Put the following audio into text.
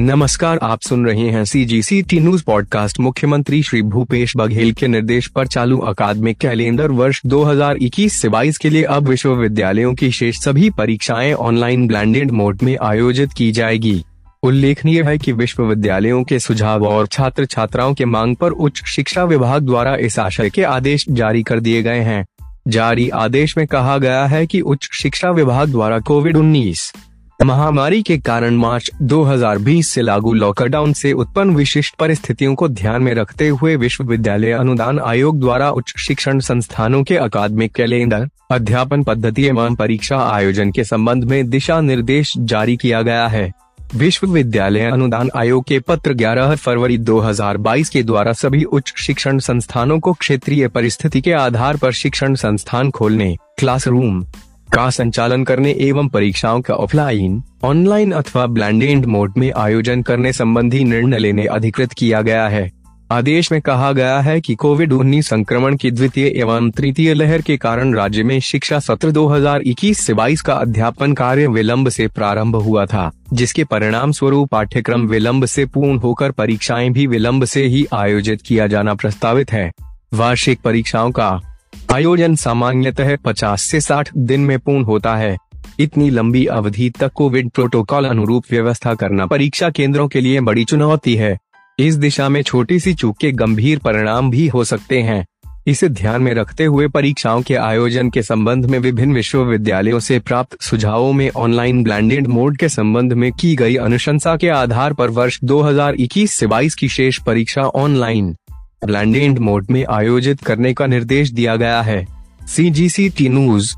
नमस्कार, आप सुन रहे हैं C G C T news podcast मुख्यमंत्री श्री भूपेश बघेल के निर्देश पर चालू अकादमिक कैलेंडर वर्ष 2021 से 22 के लिए अब विश्वविद्यालयों की शेष सभी परीक्षाएँ ऑनलाइन ब्लैंडेड मोड में आयोजित की जाएगी। उल्लेखनीय है कि विश्वविद्यालयों के सुझाव और छात्र छात्राओं के मांग पर उच्च शिक्षा विभाग द्वारा इस आशय के आदेश जारी कर दिए गए हैं। जारी आदेश में कहा गया है कि उच्च शिक्षा विभाग द्वारा कोविड उन्नीस महामारी के कारण मार्च 2020 से लागू लॉकडाउन से उत्पन्न विशिष्ट परिस्थितियों को ध्यान में रखते हुए विश्वविद्यालय अनुदान आयोग द्वारा उच्च शिक्षण संस्थानों के अकादमिक कैलेंडर, अध्यापन पद्धति एवं परीक्षा आयोजन के संबंध में दिशा निर्देश जारी किया गया है। विश्वविद्यालय अनुदान आयोग के पत्र 11 फरवरी 2022 के द्वारा सभी उच्च शिक्षण संस्थानों को क्षेत्रीय परिस्थिति के आधार पर शिक्षण संस्थान खोलने, क्लासरूम का संचालन करने एवं परीक्षाओं का ऑफलाइन ऑनलाइन अथवा ब्लैंडेड मोड में आयोजन करने संबंधी निर्णय लेने अधिकृत किया गया है। आदेश में कहा गया है कि कोविड 19 संक्रमण की द्वितीय एवं तृतीय लहर के कारण राज्य में शिक्षा सत्र 2021 से 22 का अध्यापन कार्य विलंब से प्रारंभ हुआ था, जिसके परिणाम स्वरूप पाठ्यक्रम विलंब से पूर्ण होकर परीक्षाएँ भी विलंब से ही आयोजित किया जाना प्रस्तावित है। वार्षिक परीक्षाओं का आयोजन सामान्यतः 50 से 60 दिन में पूर्ण होता है। इतनी लंबी अवधि तक कोविड प्रोटोकॉल अनुरूप व्यवस्था करना परीक्षा केंद्रों के लिए बड़ी चुनौती है। इस दिशा में छोटी सी चूक के गंभीर परिणाम भी हो सकते हैं। इसे ध्यान में रखते हुए परीक्षाओं के आयोजन के संबंध में विभिन्न विश्वविद्यालयों से प्राप्त सुझावों में ऑनलाइन ब्लैंडेड मोड के संबंध में की गई अनुशंसा के आधार पर वर्ष 2021 से 22 की शेष परीक्षा ऑनलाइन ब्लैंडेड मोड में आयोजित करने का निर्देश दिया गया है। सी जी सी टी न्यूज़